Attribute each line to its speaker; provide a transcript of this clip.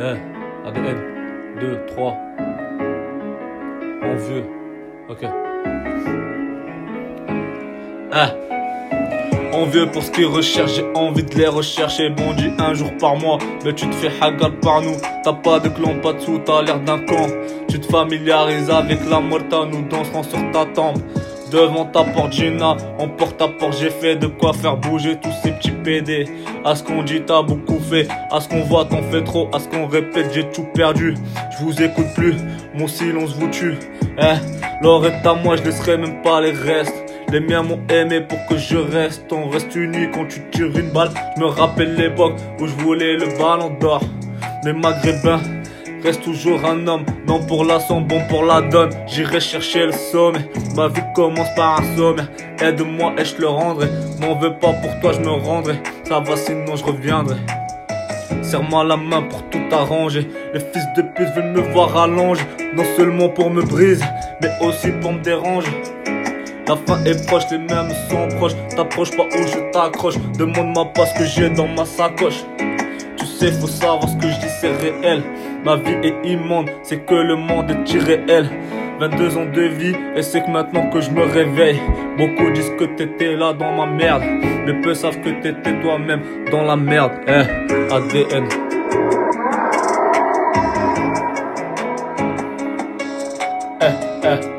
Speaker 1: Eh, ADN. 2, 3. En vieux. Ok. Ah. En vieux pour ce qu'ils recherchent, j'ai envie de les rechercher. Bon, dit un jour par mois, mais tu te fais hagal par nous. T'as pas de clan, pas de sous, t'as l'air d'un camp. Tu te familiarises avec la morta, nous danserons sur ta tombe. Devant ta porte Gina, on porte à porte, j'ai fait de quoi faire bouger tous ces petits PD. À ce qu'on dit, t'as beaucoup fait. À ce qu'on voit, t'en fais trop. À ce qu'on répète, j'ai tout perdu. Je vous écoute plus, mon silence vous tue. Eh, l'or est à moi, je laisserai même pas les restes. Les miens m'ont aimé pour que je reste. On reste unis quand tu tires une balle. Je me rappelle l'époque où je voulais le ballon d'or. Les maghrébins reste toujours un homme. Non pour la son, bon pour la donne. J'irai chercher le sommet. Ma vie commence par un sommet. Aide-moi et je le rendrai. M'en veux pas pour toi, je me rendrai. Ça va sinon je reviendrai. Serre-moi la main pour tout arranger. Les fils de pute veulent me voir rallonger. Non seulement pour me briser, mais aussi pour me déranger. La fin est proche, les mêmes sont proches. T'approches pas où je t'accroche. Demande-moi pas ce que j'ai dans ma sacoche sais, faut savoir ce que je dis, c'est réel. Ma vie est immonde, c'est que le monde est irréel. 22 ans de vie, et c'est que maintenant que je me réveille. Beaucoup disent que t'étais là dans ma merde, mais peu savent que t'étais toi-même dans la merde. Hein, ADN. Hein, eh, eh. hein.